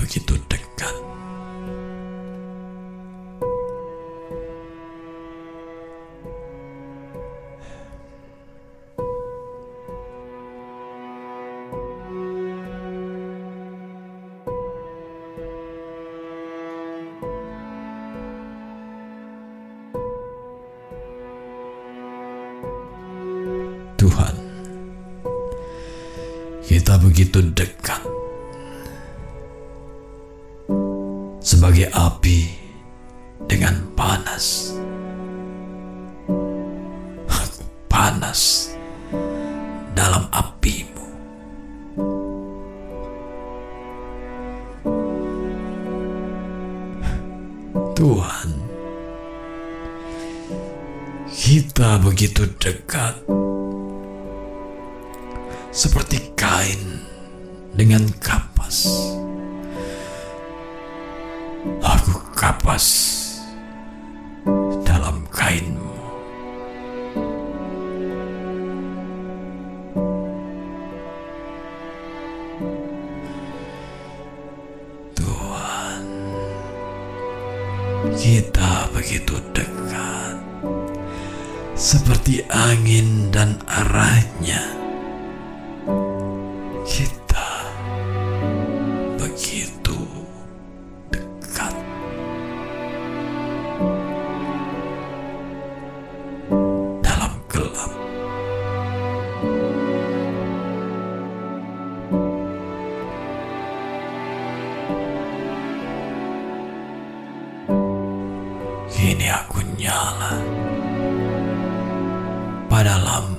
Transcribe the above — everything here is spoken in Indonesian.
begitu dekat. Tuhan, kita begitu dekat sebagai api dengan panas. Aku panas dalam apimu. Tuhan, kita begitu dekat seperti kain dengan kapas. Kapas dalam kainmu. Tuhan, kita begitu dekat, seperti angin dan arahnya. Aku nyala. Pada lampu